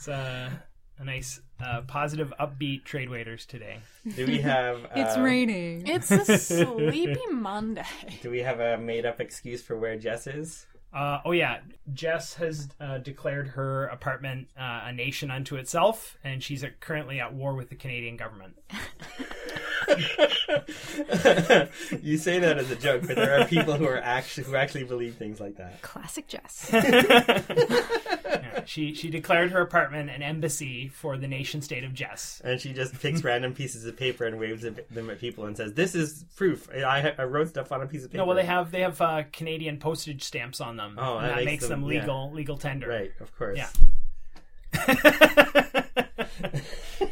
It's uh, a nice, uh, positive, upbeat trade waiters today. Do we have? It's uh, raining. It's a sleepy Monday. Do we have a made-up excuse for where Jess is? Uh, oh yeah, Jess has uh, declared her apartment uh, a nation unto itself, and she's uh, currently at war with the Canadian government. you say that as a joke, but there are people who are actually who actually believe things like that. Classic Jess. Yeah, she she declared her apartment an embassy for the nation state of Jess. And she just picks random pieces of paper and waves them at people and says, "This is proof. I, I wrote stuff on a piece of paper." No, well they have they have uh, Canadian postage stamps on them. Oh, and that that, makes makes them, them- yeah. legal legal tender. right, of course. Yeah.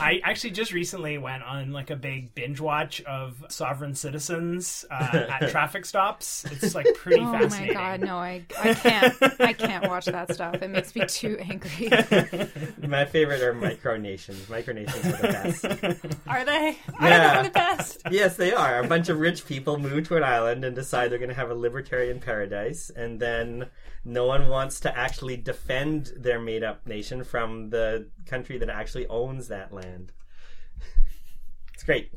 I actually just recently went on like a big binge watch of Sovereign Citizens uh, at traffic stops. It's like pretty fascinating. Oh my god, no, I I can't I can't watch that stuff. It makes me too angry. My favorite are micronations. Micronations are the best. Are they? Are Yeah. they the best? yes, they are. A bunch of rich people move to an island and decide they're going to have a libertarian paradise, and then no one wants to actually defend their made-up nation from the country that actually owns that land. It's great.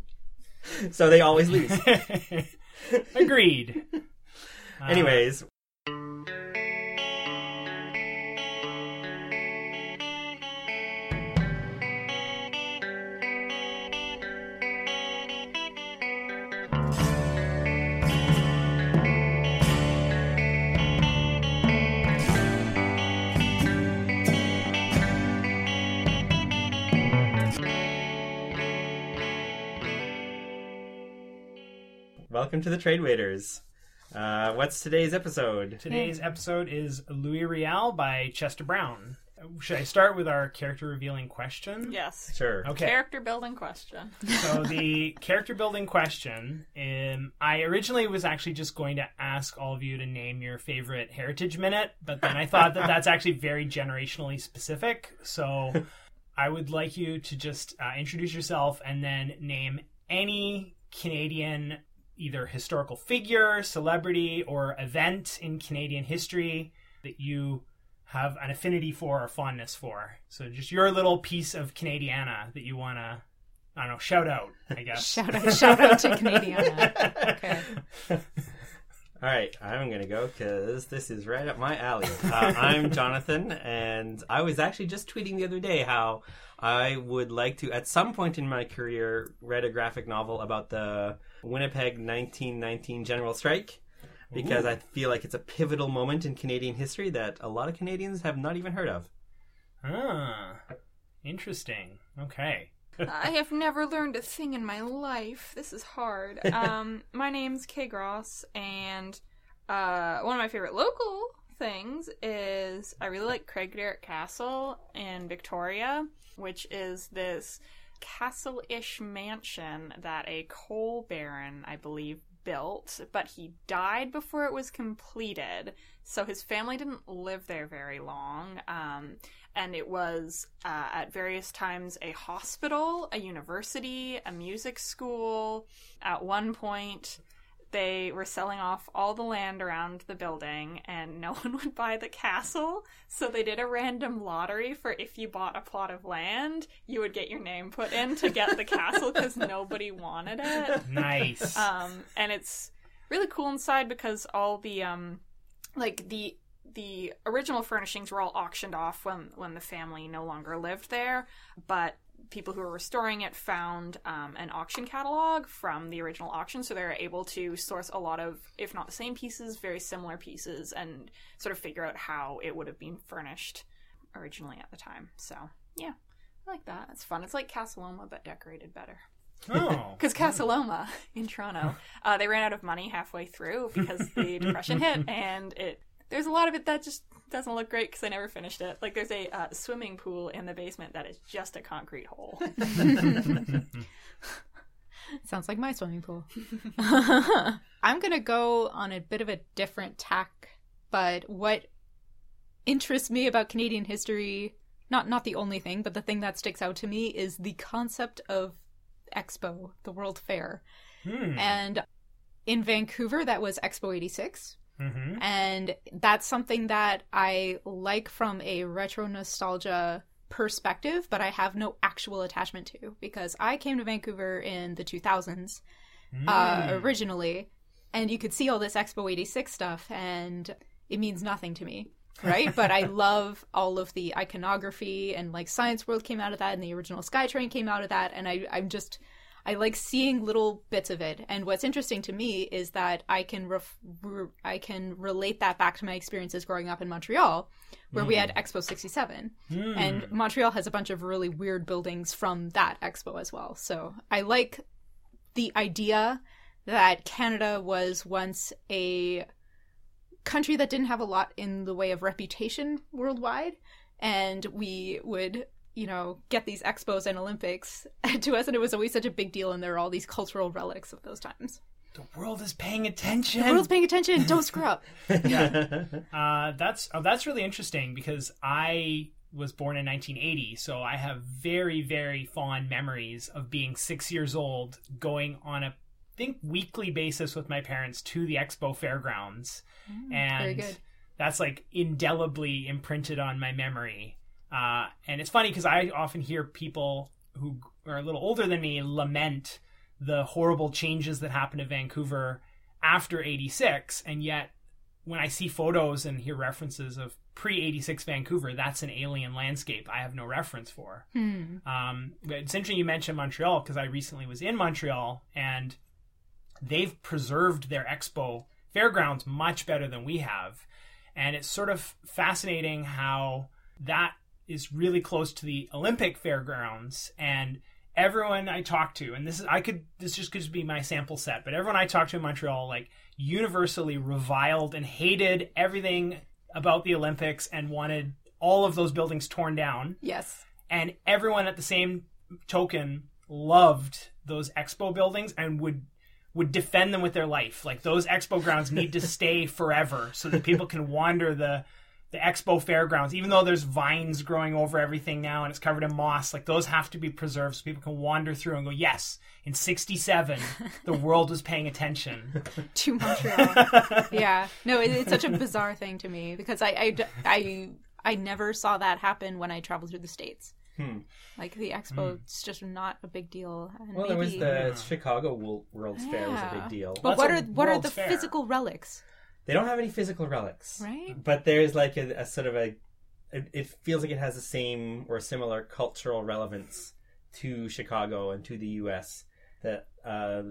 So they always lose. Agreed. Uh, welcome to the Trade Waiters. Uh, what's today's episode? Today's episode is Louis Riel by Chester Brown. Should I start with our character revealing question? Yes. Sure. Okay. Character building question. so the character building question um, i originally was actually just going to ask all of you to name your favorite heritage minute but then i thought that that's actually very generationally specific so i would like you to just uh, introduce yourself and then name any canadian either historical figure celebrity or event in canadian history that you have an affinity for or fondness for so just your little piece of canadiana that you want to I don't know, shout out, I guess. shout out shout out to Canadiana. Okay. All right, I'm gonna go because this is right up my alley. Uh, I'm Jonathan, and I was actually just tweeting the other day how I would like to, at some point in my career, write a graphic novel about the Winnipeg 1919 general strike because I feel like it's a pivotal moment in Canadian history that a lot of Canadians have not even heard of. Ah, interesting. Okay. I have never learned a thing in my life. This is hard. Um, my name's Kay Gross, and uh, one of my favorite local things is I really like Craigdarroch Castle in Victoria, which is this castle-ish mansion that a coal baron, I believe, built, but he died before it was completed. So his family didn't live there very long. Um, and it was uh, at various times a hospital, a university, a music school. At one point, they were selling off all the land around the building, and no one would buy the castle. So they did a random lottery for if you bought a plot of land, you would get your name put in to get the castle because nobody wanted it. Nice. Um, and it's really cool inside because all the um, like the the original furnishings were all auctioned off when when the family no longer lived there, but people who were restoring it found um, an auction catalog from the original auction, so they're able to source a lot of, if not the same pieces, very similar pieces, and sort of figure out how it would have been furnished originally at the time. So yeah, I like that. It's fun. It's like Casa Loma but decorated better. oh. Because Casa Loma in Toronto, uh, they ran out of money halfway through because the depression hit, and it there's a lot of it that just doesn't look great because I never finished it. Like there's a uh, swimming pool in the basement that is just a concrete hole. Sounds like my swimming pool. I'm going to go on a bit of a different tack, but what interests me about Canadian history, not not the only thing, but the thing that sticks out to me is the concept of Expo, the World Fair. Hmm. And in Vancouver that was Expo 86. Mm-hmm. And that's something that I like from a retro nostalgia perspective, but I have no actual attachment to because I came to Vancouver in the 2000s uh, originally, and you could see all this Expo 86 stuff, and it means nothing to me. Right, but I love all of the iconography and like Science World came out of that, and the original SkyTrain came out of that, and I, I'm just I like seeing little bits of it. And what's interesting to me is that I can ref- re- I can relate that back to my experiences growing up in Montreal, where we had hmm. Expo 67. Hmm. And Montreal has a bunch of really weird buildings from that expo as well. So I like the idea that Canada was once a country that didn't have a lot in the way of reputation worldwide and we would you know get these expos and olympics to us and it was always such a big deal and there are all these cultural relics of those times The world is paying attention. the world's paying attention don't screw up Uh, that's oh, that's really interesting because I was born in 1980, so I have very very fond memories of being six years old, going on a I think weekly basis with my parents to the Expo fairgrounds, and very good. that's like indelibly imprinted on my memory. Uh, and it's funny because I often hear people who are a little older than me lament the horrible changes that happened to Vancouver after 86 and yet when I see photos and hear references of pre 86 Vancouver, that's an alien landscape I have no reference for. Um, but it's interesting you mentioned Montreal because I recently was in Montreal and they've preserved their expo fairgrounds much better than we have. And it's sort of fascinating how that is really close to the Olympic fairgrounds and everyone I talk to, and this is I could this just could be my sample set, but everyone I talked to in Montreal like universally reviled and hated everything about the Olympics and wanted all of those buildings torn down. yes And everyone at the same token loved those expo buildings and would would defend them with their life. Like those expo grounds need to stay forever so that people can wander the the expo fairgrounds even though there's vines growing over everything now and it's covered in moss like those have to be preserved so people can wander through and go yes in 67 the world was paying attention to Montreal. yeah, no, it, it's such a bizarre thing to me because I, I, I, I never saw that happen when I traveled through the states. Like the expo, it's just not a big deal. And Hmm. Well, there was maybe- the Chicago Wo- World's Fair was a big deal. But That's what are what are the Fair. physical relics? They don't have any physical relics, Right. But there's like a, a sort of a. It, it feels like it has the same or similar cultural relevance to Chicago and to the U.S. that uh,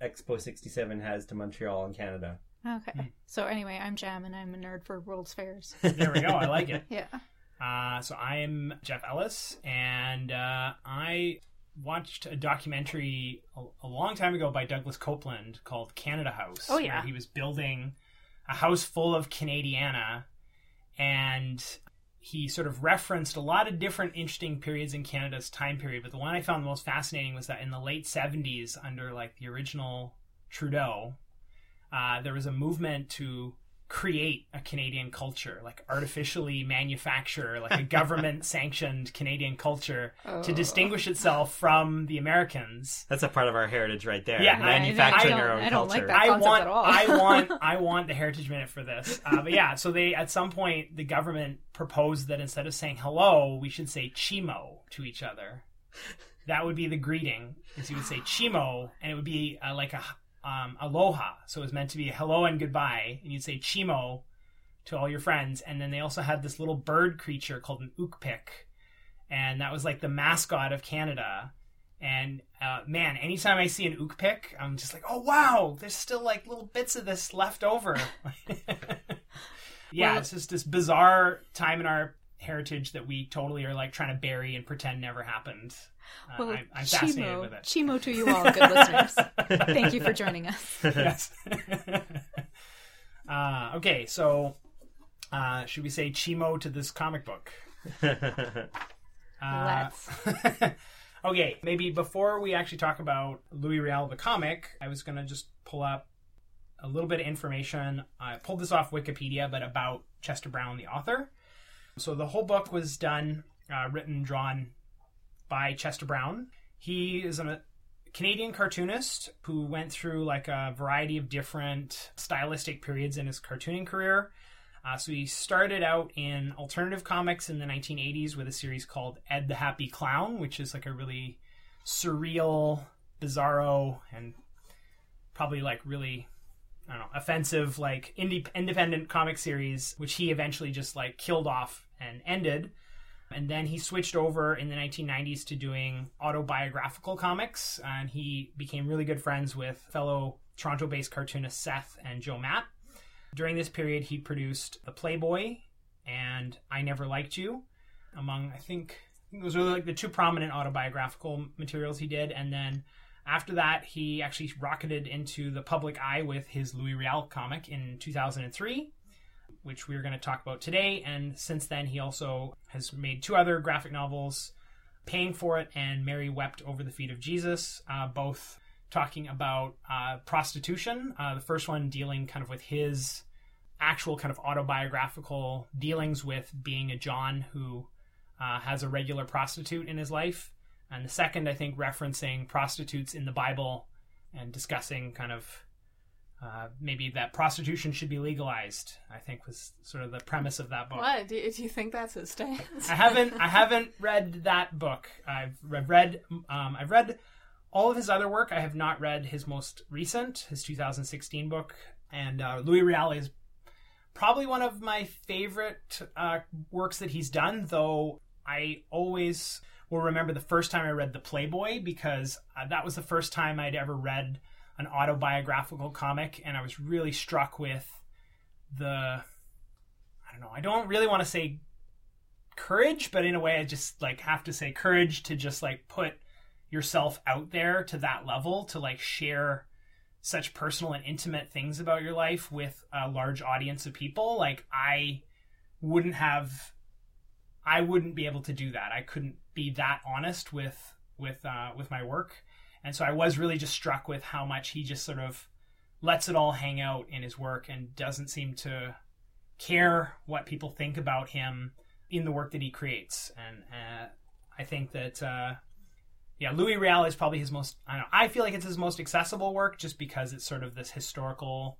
Expo '67 has to Montreal and Canada. Okay. So anyway, I'm Jam, and I'm a nerd for World's Fairs. there we go i like it yeah. Uh, so I'm Jeff Ellis, and uh, I watched a documentary a, a long time ago by Douglas Coupland called Canada House. Oh, yeah. where he was building a house full of Canadiana, and he sort of referenced a lot of different interesting periods in Canada's time period. But the one I found the most fascinating was that in the late '70s, under like the original Trudeau, uh, there was a movement to create a Canadian culture, like artificially manufacture, like a government sanctioned Canadian culture to distinguish itself from the Americans. That's a part of our heritage right there. Yeah, manufacturing I our own I don't like culture. I want. I want, I want the Heritage Minute for this. Uh, but yeah, so they at some point the government proposed that instead of saying hello, we should say chimo to each other. That would be the greeting. Is you would say chimo, and it would be uh, like a um, aloha. So it was meant to be hello and goodbye, and you'd say chimo to all your friends. And then they also had this little bird creature called an Ookpik, and that was like the mascot of Canada. And uh, man, anytime I see an Ookpik, I'm just like, oh wow, there's still like little bits of this left over. yeah, Well- it's just this bizarre time in our heritage that we totally are like trying to bury and pretend never happened. Uh, Well, I'm, I'm fascinated chimo, with it. chimo to you all, good listeners. Thank you for joining us. yes. uh, okay, so uh, should we say chimo to this comic book? Uh, Let's. okay, maybe before we actually talk about Louis Riel the comic, I was going to just pull up a little bit of information. I pulled this off Wikipedia, but about Chester Brown, the author. So the whole book was done, uh, written, drawn by Chester Brown. He is a Canadian cartoonist who went through like a variety of different stylistic periods in his cartooning career. Uh, so he started out in alternative comics in the 1980s with a series called Ed the Happy Clown, which is like a really surreal, bizarro, and probably like really I don't know, offensive like indie, independent comic series, which he eventually just like killed off and ended. And then he switched over in the 1990s to doing autobiographical comics, and he became really good friends with fellow Toronto-based cartoonist Seth and Joe Matt. During this period, he produced The Playboy and I Never Liked You, among I think, I think those were like the two prominent autobiographical materials he did. And then after that, he actually rocketed into the public eye with his Louis Riel comic in 2003, which we're going to talk about today. And since then, he also has made two other graphic novels, Paying for It and Mary Wept Over the Feet of Jesus, uh, both talking about uh, prostitution. Uh, the first one dealing kind of with his actual kind of autobiographical dealings with being a John who uh, has a regular prostitute in his life and the second i think referencing prostitutes in the bible and discussing kind of uh, maybe that prostitution should be legalized i think was sort of the premise of that book What? Do, do you think that's his stance? i haven't i haven't read that book i've, read um, i've read all of his other work i have not read his most recent his 2016 book and uh, louis riel is probably one of my favorite uh, works that he's done though i always will remember the first time I read The Playboy because uh, that was the first time I'd ever read an autobiographical comic, and I was really struck with the. I don't know. I don't really want to say courage, but in a way, I just like have to say courage to just like put yourself out there to that level to like share such personal and intimate things about your life with a large audience of people. Like I wouldn't have I wouldn't be able to do that. I couldn't be that honest with with uh, with my work, and so I was really just struck with how much he just sort of lets it all hang out in his work and doesn't seem to care what people think about him in the work that he creates. And uh, I think that uh, yeah, Louis Riel is probably his most. I don't know. I feel like it's his most accessible work just because it's sort of this historical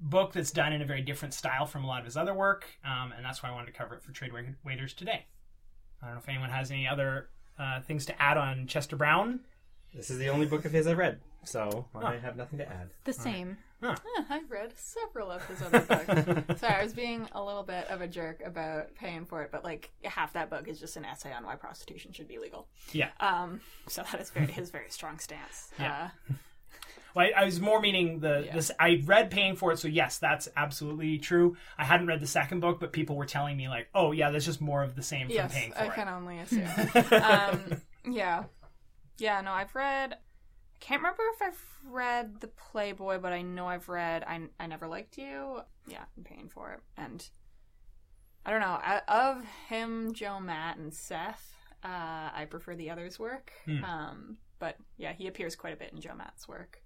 book that's done in a very different style from a lot of his other work, um, and that's why I wanted to cover it for Trade Waiters today. I don't know if anyone has any other uh, things to add on Chester Brown. This is the only book of his I've read, so I have nothing to add. The same. Yeah, I've read several of his other books. Sorry, I was being a little bit of a jerk about paying for it, but like half that book is just an essay on why prostitution should be legal. Yeah. Um, so that is very his very strong stance. Yeah. Uh, Well, I, I was more meaning the Yeah. this. I read Paying for It, so yes, that's absolutely true. I hadn't read the second book, but people were telling me like, "Oh yeah, that's just more of the same yes, from Paying for I It." can only assume. um, yeah, yeah. No, I've read. I can't remember if I've read the Playboy, but I know I've read. I I never liked you. Yeah, I'm paying for it, and I don't know. Of him, Joe, Matt, and Seth, uh, I prefer the others' work. Hmm. Um, but yeah, he appears quite a bit in Joe Matt's work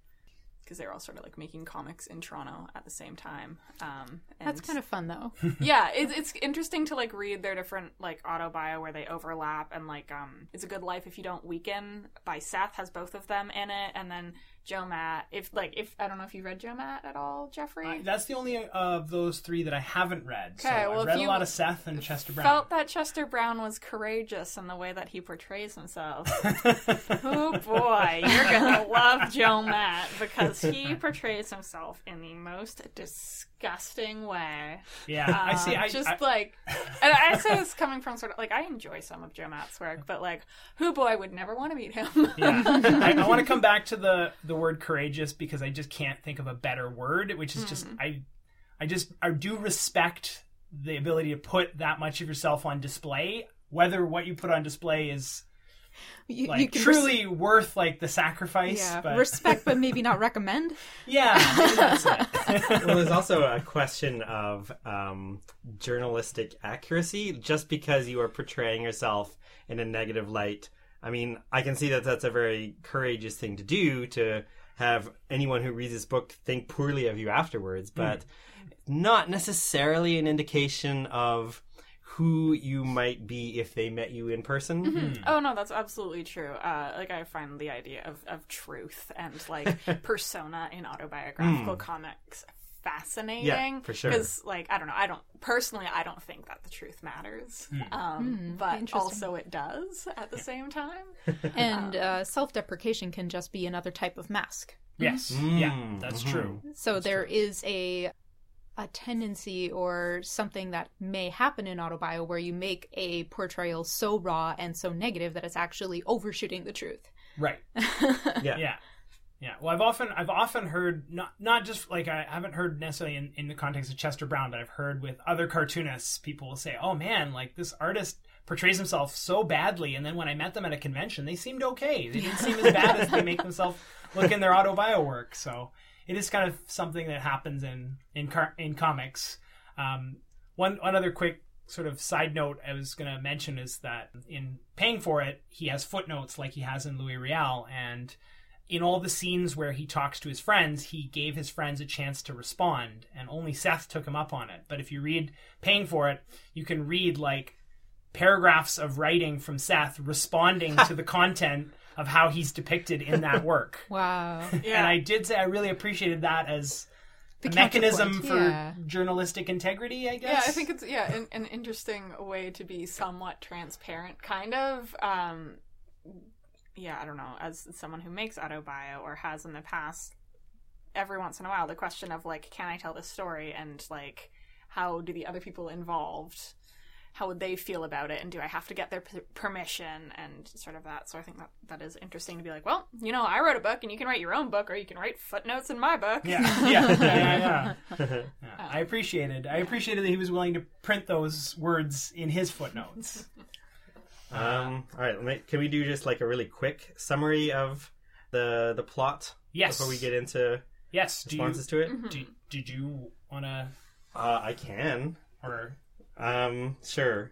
because they were all sort of like making comics in Toronto at the same time. Um, That's kind of fun though. yeah, it's it's interesting to like read their different like auto bio where they overlap and like um it's a good life if you don't weaken by Seth has both of them in it and then Joe Matt if like if I don't know if you read Joe Matt at all Jeffrey I- that's the only uh, of those three that I haven't read. so Okay, I've well, if read a lot of Seth and Chester Brown. felt that Chester Brown was courageous in the way that he portrays himself. oh boy, you're gonna love Joe Matt because he portrays himself in the most disgusting way. yeah, I see. Um, I, just I- like, and I say this coming from sort of like I enjoy some of Joe Matt's work, but like, who boy would never want to meet him. yeah. I, I want to come back to the the word courageous because I just can't think of a better word, which is just I I just I do respect the ability to put that much of yourself on display, whether what you put on display is You, like you can truly worth like the sacrifice. yeah, but respect, but maybe not recommend. yeah, it. well, there's also a question of um, journalistic accuracy. Just because you are portraying yourself in a negative light, I mean, I can see that that's a very courageous thing to do to have anyone who reads this book think poorly of you afterwards, but not necessarily an indication of who you might be if they met you in person. Hmm. Oh no, that's absolutely true. Uh, like I find the idea of, of truth and like persona in autobiographical comics fascinating. Yeah, for sure. Because like I don't know, I don't personally, I don't think that the truth matters, um, but also it does at the same time. And uh, self deprecation can just be another type of mask. Yes. Mm, Yeah, that's mhm. true. So there is a a tendency or something that may happen in autobio where you make a portrayal so raw and so negative that it's actually overshooting the truth. Right. Yeah. Yeah. Yeah. Well, I've often I've often heard not not just like I haven't heard necessarily in, in the context of Chester Brown, but I've heard with other cartoonists, people will say, "Oh man, like this artist portrays himself so badly," and then when I met them at a convention, they seemed okay. They didn't seem as bad as they make themselves look in their autobio work. So it is kind of something that happens in in in comics. Um, one one other quick sort of side note I was going to mention is that in paying for it, he has footnotes like he has in Louis Riel, and in all the scenes where he talks to his friends, he gave his friends a chance to respond, and only Seth took him up on it. But if you read paying for it, you can read like paragraphs of writing from Seth responding to the content of how he's depicted in that work. Wow. Yeah. And I did say I really appreciated that as The a mechanism for yeah. journalistic integrity, I guess. Yeah, I think it's yeah an, an interesting way to be somewhat transparent, kind of. Um, yeah, I don't know. As someone who makes autobio or has in the past, every once in a while, the question of like, can I tell this story, and like, how do the other people involved, how would they feel about it, and do I have to get their p- permission, and sort of that. So I think that that is interesting to be like, well, you know, I wrote a book, and you can write your own book, or you can write footnotes in my book. Yeah, yeah, yeah, yeah, yeah. Yeah, I appreciated. I appreciated that he was willing to print those words in his footnotes. Um, all right, let- can we do just like a really quick summary of the the plot Yes. before we get into Yes. Do you, responses to it? do, did you want to, Uh, I can. or Um, sure.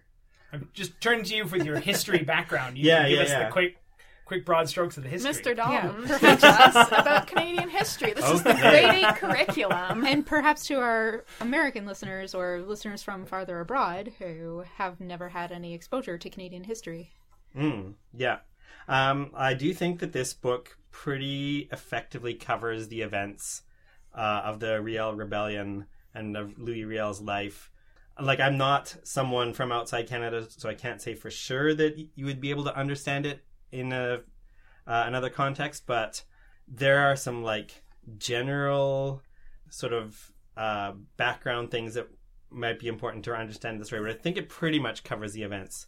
I'm just turning to you with your history background. You Yeah, can give yeah, us the yeah. quick, quick broad strokes of the history. Mr. Dalton, Yeah. teach us about Canadian history. This is the grade eight curriculum. and perhaps to our American listeners or listeners from farther abroad who have never had any exposure to Canadian history. Mm, yeah. Um, I do think that this book pretty effectively covers the events uh, of the Riel Rebellion and of Louis Riel's life. Like, I'm not someone from outside Canada, so I can't say for sure that you would be able to understand it in a uh, another context. But there are some like general sort of uh, background things that might be important to understand the story. But I think it pretty much covers the events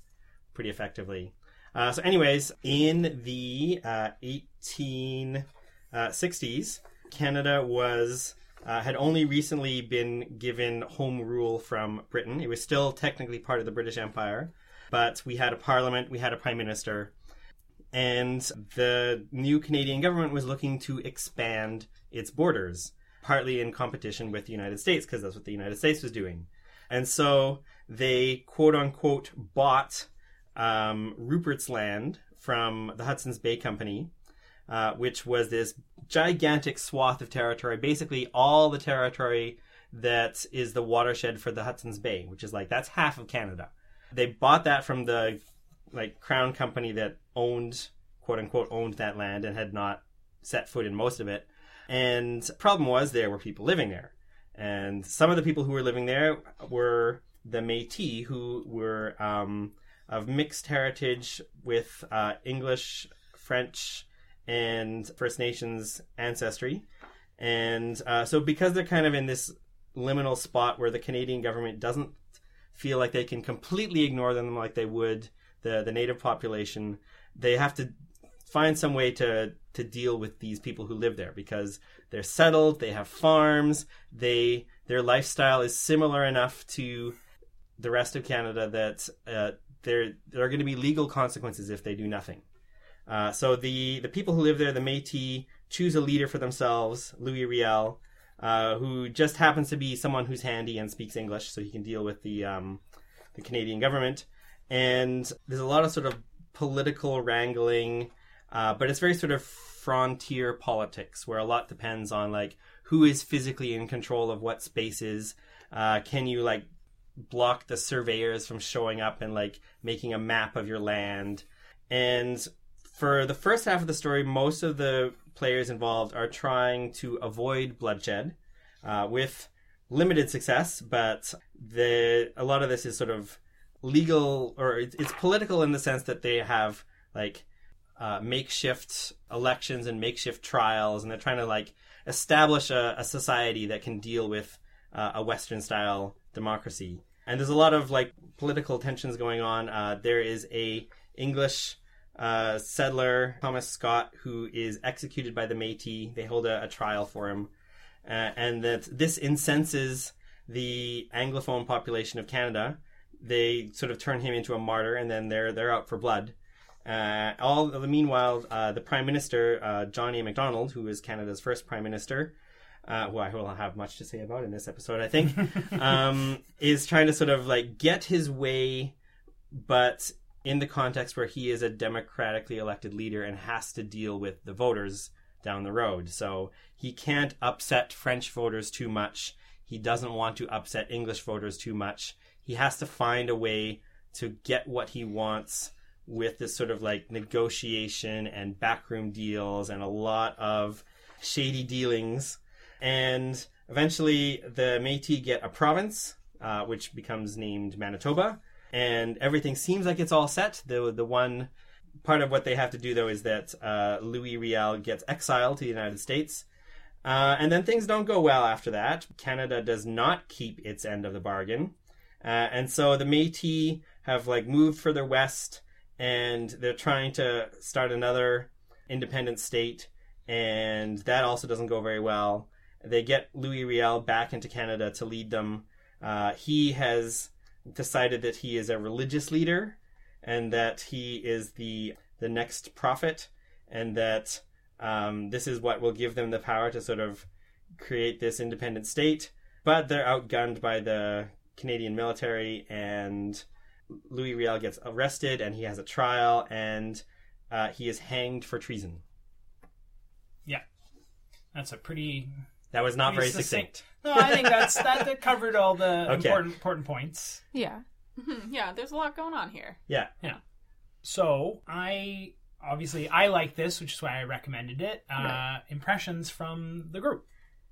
pretty effectively. Uh, so, anyways, in the uh, 1860s, Canada was uh, had only recently been given home rule from Britain. It was still technically part of the British Empire, but we had a parliament, we had a prime minister, and the new Canadian government was looking to expand its borders, partly in competition with the United States, because that's what the United States was doing. And so they quote unquote bought um, Rupert's Land from the Hudson's Bay Company, uh, which was this gigantic swath of territory, basically all the territory that is the watershed for the Hudson's Bay, which is like that's half of Canada. They bought that from the like crown company that owned quote unquote owned that land and had not set foot in most of it. And problem was there were people living there. And some of the people who were living there were the Métis, who were um, of mixed heritage with uh, English, French, and First Nations ancestry. And uh, so, because they're kind of in this liminal spot where the Canadian government doesn't feel like they can completely ignore them like they would the, the native population, they have to find some way to to deal with these people who live there because they're settled, they have farms, they their lifestyle is similar enough to the rest of Canada that uh, there there are going to be legal consequences if they do nothing. Uh, so the the people who live there, the Métis, choose a leader for themselves, Louis Riel, uh, who just happens to be someone who's handy and speaks English, so he can deal with the um, the Canadian government. And there's a lot of sort of political wrangling, uh, but it's very sort of frontier politics, where a lot depends on like who is physically in control of what spaces. Uh, can you like block the surveyors from showing up and like making a map of your land. And for the first half of the story, most of the players involved are trying to avoid bloodshed uh, with limited success, but the a lot of this is sort of legal or it's, it's political in the sense that they have like uh, makeshift elections and makeshift trials, and they're trying to like establish a, a society that can deal with uh, a Western style democracy. And there's a lot of like political tensions going on. Uh, there is a English uh, settler, Thomas Scott, who is executed by the Métis. They hold a, a trial for him, uh, and that this incenses the Anglophone population of Canada. They sort of turn him into a martyr, and then they're they're out for blood. Uh, all the meanwhile, uh, the Prime Minister uh, John A. Macdonald, who is Canada's first Prime Minister, uh, who I will have much to say about in this episode, I think, um, is trying to sort of like get his way, but in the context where he is a democratically elected leader and has to deal with the voters down the road. So he can't upset French voters too much. He doesn't want to upset English voters too much. He has to find a way to get what he wants with this sort of like negotiation and backroom deals and a lot of shady dealings. And eventually, the Metis get a province, uh, which becomes named Manitoba, and everything seems like it's all set. The the one part of what they have to do though is that uh, Louis Riel gets exiled to the United States. Uh, and then things don't go well after that. Canada does not keep its end of the bargain. Uh, and so the Metis have like moved further west and they're trying to start another independent state, and that also doesn't go very well. They get Louis Riel back into Canada to lead them. Uh, he has decided that he is a religious leader, and that he is the the next prophet, and that um, this is what will give them the power to sort of create this independent state. But they're outgunned by the Canadian military and Louis Riel gets arrested and he has a trial and uh, he is hanged for treason. Yeah, that's a pretty. That was not very succinct. No, I think that's that, that covered all the Okay. important important points. Yeah. Hmm, yeah, there's a lot going on here. Yeah. Yeah. So I obviously I like this, which is why I recommended it. Uh, Right. Impressions from the group.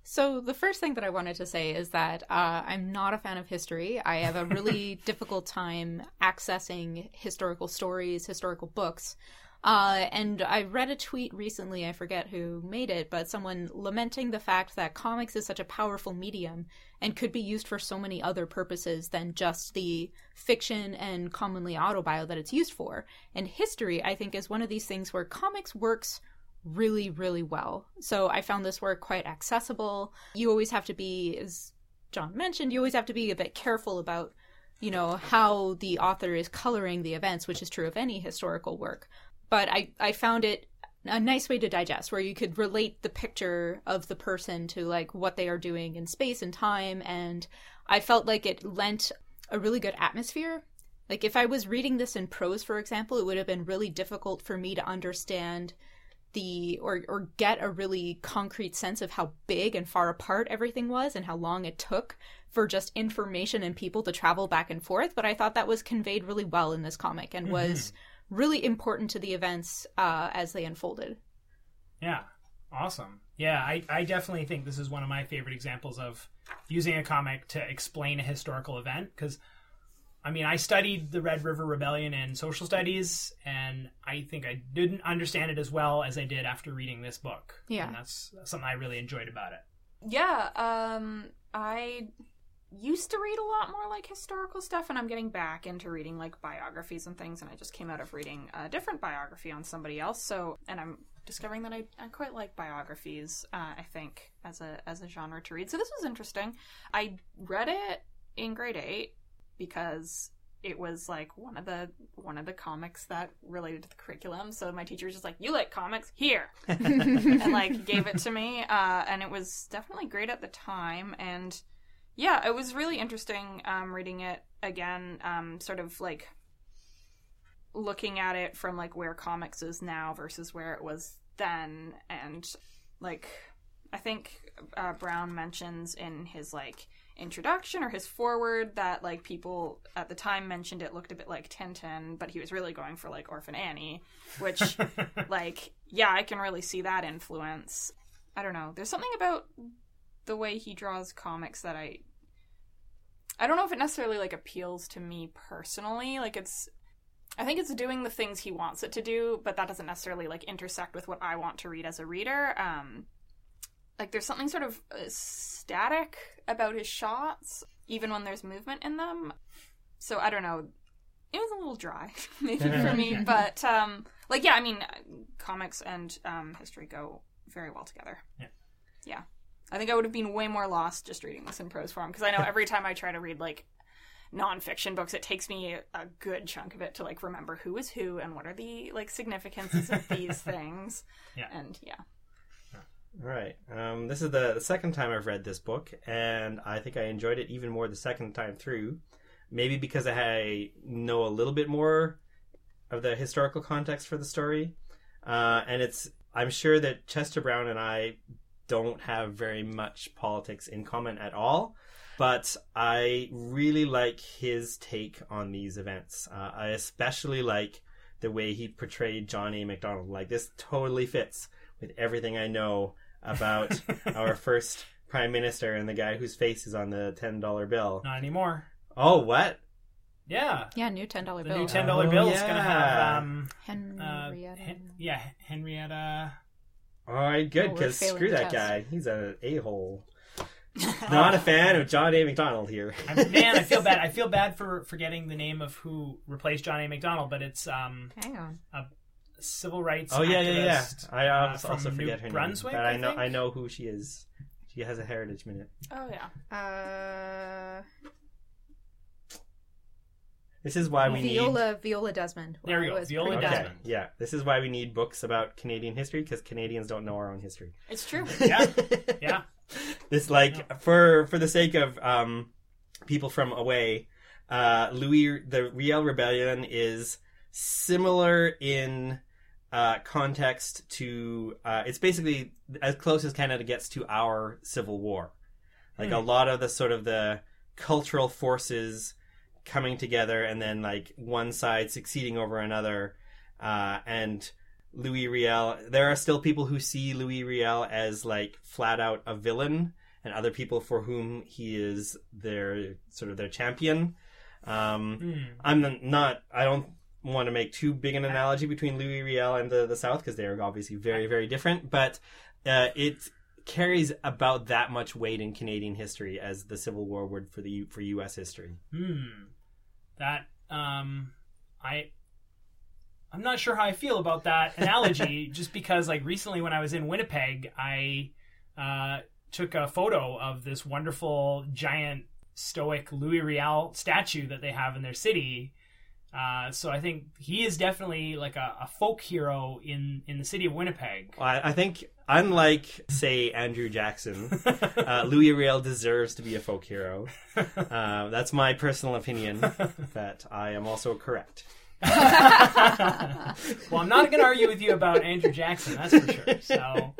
So the first thing that I wanted to say is that uh, I'm not a fan of history. I have a really difficult time accessing historical stories, historical books. Uh, and I read a tweet recently, I forget who made it, but someone lamenting the fact that comics is such a powerful medium and could be used for so many other purposes than just the fiction and commonly autobio that it's used for. And history, I think, is one of these things where comics works really, really well. So I found this work quite accessible. You always have to be, as John mentioned, you always have to be a bit careful about, you know, how the author is coloring the events, which is true of any historical work. But I, I found it a nice way to digest where you could relate the picture of the person to like what they are doing in space and time and I felt like it lent a really good atmosphere. Like if I was reading this in prose for example, it would have been really difficult for me to understand the or or get a really concrete sense of how big and far apart everything was and how long it took for just information and people to travel back and forth but i thought that was conveyed really well in this comic and mm-hmm. was really important to the events uh, as they unfolded Yeah, awesome. Yeah, I, I definitely think this is one of my favorite examples of using a comic to explain a historical event because. I mean, I studied the Red River Rebellion in social studies, and I think I didn't understand it as well as I did after reading this book. Yeah. And that's something I really enjoyed about it. Yeah, um, I used to read a lot more like historical stuff, and I'm getting back into reading like biographies and things. And I just came out of reading a different biography on somebody else. So, and I'm discovering that I, I quite like biographies. Uh, I think as a as a genre to read. So this was interesting. I read it in grade eight because it was like one of the one of the comics that related to the curriculum. So my teacher was just like, "You like comics? Here." and like gave it to me uh, and it was definitely great at the time and yeah it was really interesting um, reading it again um, sort of like looking at it from like where comics is now versus where it was then and like i think uh, brown mentions in his like introduction or his forward that like people at the time mentioned it looked a bit like Tintin, but he was really going for like Orphan Annie, which like yeah, I can really see that influence. I don't know. There's something about the way he draws comics that I I don't know if it necessarily like appeals to me personally. Like it's I think it's doing the things he wants it to do, but that doesn't necessarily like intersect with what I want to read as a reader. Um like there's something sort of uh, static about his shots even when there's movement in them. So I don't know. It was a little dry maybe for me, but um like yeah, I mean comics and um history go very well together. Yeah. Yeah. I think I would have been way more lost just reading this in prose form because I know every time I try to read like nonfiction books, it takes me a, a good chunk of it to like remember who is who and what are the like significances of these things. Yeah. And yeah. All right. Um, this is the, the second time I've read this book, and I think I enjoyed it even more the second time through. Maybe because I know a little bit more of the historical context for the story, uh, and it's. I'm sure that Chester Brown and I don't have very much politics in common at all, but I really like his take on these events. Uh, I especially like the way he portrayed John A. Macdonald. Like this totally fits with everything I know about our first prime minister and the guy whose face is on the ten dollar bill. Not anymore. Oh, what? Yeah. Yeah, new ten dollar The bill. new ten dollar Oh, bill is gonna have yeah. um uh, Hen- yeah Henrietta. All right, good. Because failing screw that test. guy. He's an a hole. Not a fan of John A. Macdonald here. I, man, I feel bad. I feel bad for forgetting the name of who replaced John A. Macdonald, but it's um Hang on. A civil rights. oh yeah, yeah, yeah. I uh, also, from also New forget her Brunswick, name, but I I know think? I know who she is. She has a heritage minute. Oh yeah. Uh, This is why we need. Viola Viola Desmond. There we I go, Viola pretty Okay, yeah. This is why we need books about Canadian history because Canadians don't know our own history. It's true. Yeah, yeah. This like for for the sake of um people from away, uh Louis the Riel Rebellion is similar in uh context to uh it's basically as close as Canada gets to our civil war. Like a lot of the sort of the cultural forces coming together and then like one side succeeding over another uh and Louis Riel. There are still people who see Louis Riel as like flat out a villain, and other people for whom he is their sort of their champion. Um, Hmm. I'm not. I don't want to make too big an analogy between Louis Riel and the the South because they are obviously very very different, but uh, it carries about that much weight in Canadian history as the Civil War would for the for U.S. history. Hmm. That um, I. I'm not sure how I feel about that analogy, just because like recently when I was in Winnipeg, I uh, took a photo of this wonderful giant stoic Louis Riel statue that they have in their city. Uh, so I think he is definitely like a, a folk hero in, in the city of Winnipeg. I, I think, unlike say Andrew Jackson, uh, Louis Riel deserves to be a folk hero. Uh, that's my personal opinion. that I am also correct. well, I'm not going to argue with you about Andrew Jackson, that's for sure. So,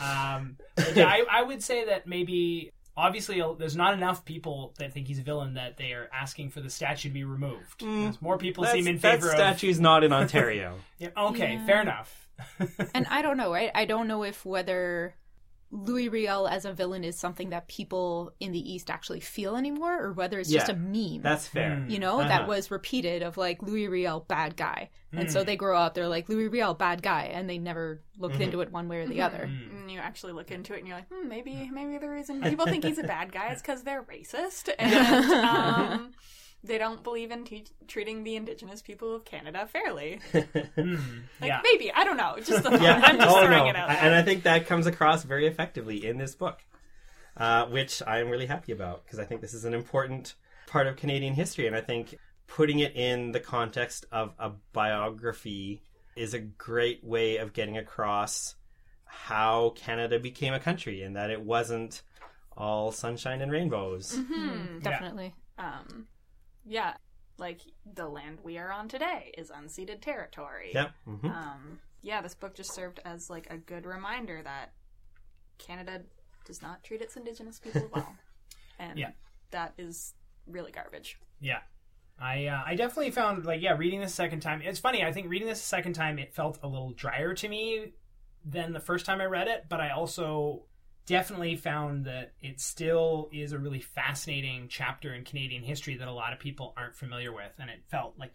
um, yeah, I, I would say that maybe, obviously, uh, there's not enough people that think he's a villain that they are asking for the statue to be removed. There's more people seem in that favor of. statue's not in Ontario. Yeah, okay, Yeah. fair enough. And I don't know, right? I don't know if whether Louis Riel as a villain is something that people in the East actually feel anymore, or whether it's just a meme. That's fair. Hmm. you know, Uh-huh. that was repeated of like Louis Riel, bad guy. And so they grow up, they're like, Louis Riel, bad guy. And they never looked Mm-hmm. into it one way or the other. And you actually look into it and you're like, hmm, maybe maybe the reason people think he's a bad guy is because they're racist and um, they don't believe in te- treating the Indigenous people of Canada fairly. Hmm. Like yeah. maybe I don't know. Just a thought. yeah. I'm just oh throwing no, it out. There. and I think that comes across very effectively in this book, uh, which I'm really happy about because I think this is an important part of Canadian history, and I think putting it in the context of a biography is a great way of getting across how Canada became a country and that it wasn't all sunshine and rainbows. Hmm. Definitely. Um, yeah, like the land we are on today is unceded territory. Yep. hmm Um, yeah, this book just served as like a good reminder that Canada does not treat its Indigenous people well. And Yeah. that is really garbage. Yeah. I uh, I definitely found like yeah reading this a second time it's funny I think reading this a second time it felt a little drier to me than the first time I read it but I also definitely found that it still is a really fascinating chapter in Canadian history that a lot of people aren't familiar with. And it felt like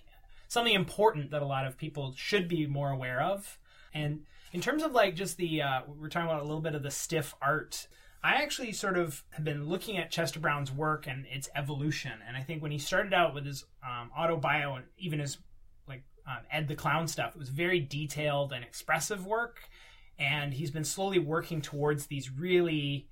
something important that a lot of people should be more aware of. And in terms of like just the uh, we're talking about a little bit of the stiff art I actually sort of have been looking at Chester Brown's work and its evolution, and I think when he started out with his um, autobio and even his like um, Ed the Clown stuff, it was very detailed and expressive work, and he's been slowly working towards these really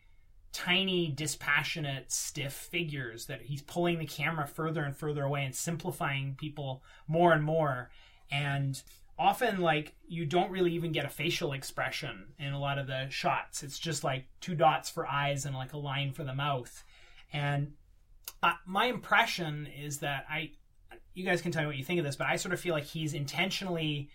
tiny, dispassionate, stiff figures that he's pulling the camera further and further away and simplifying people more and more, and often like you don't really even get a facial expression in a lot of the shots. It's just like two dots for eyes and like a line for the mouth. And uh, my impression is that i you guys can tell me what you think of this but i sort of feel like he's intentionally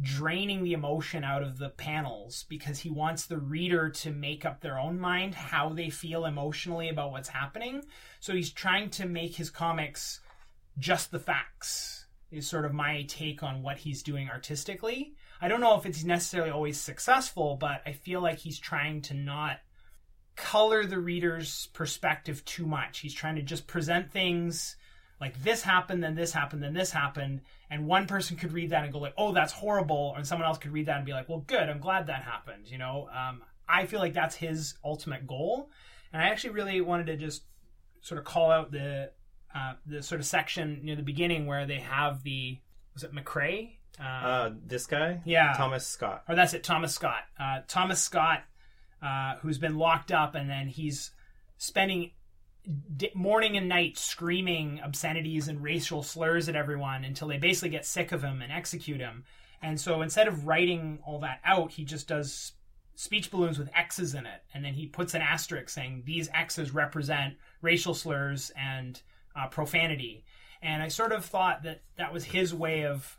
draining the emotion out of the panels because he wants the reader to make up their own mind how they feel emotionally about what's happening so he's trying to make his comics just the facts is sort of my take on what he's doing artistically. I don't know if it's necessarily always successful, but I feel like he's trying to not color the reader's perspective too much. He's trying to just present things like this happened, then this happened, then this happened, and one person could read that and go like, "Oh, that's horrible," and someone else could read that and be like, "Well, good, I'm glad that happened." You know, um, I feel like that's his ultimate goal, and I actually really wanted to just sort of call out the uh, the sort of section near the beginning where they have the was it McCrae? Uh, uh, this guy, yeah, Thomas Scott. Or that's it, Thomas Scott. Uh, Thomas Scott, uh, who's been locked up, and then he's spending morning and night screaming obscenities and racial slurs at everyone until they basically get sick of him and execute him. And so instead of writing all that out, he just does speech balloons with X's in it, and then he puts an asterisk saying these X's represent racial slurs and uh, profanity. And I sort of thought that that was his way of,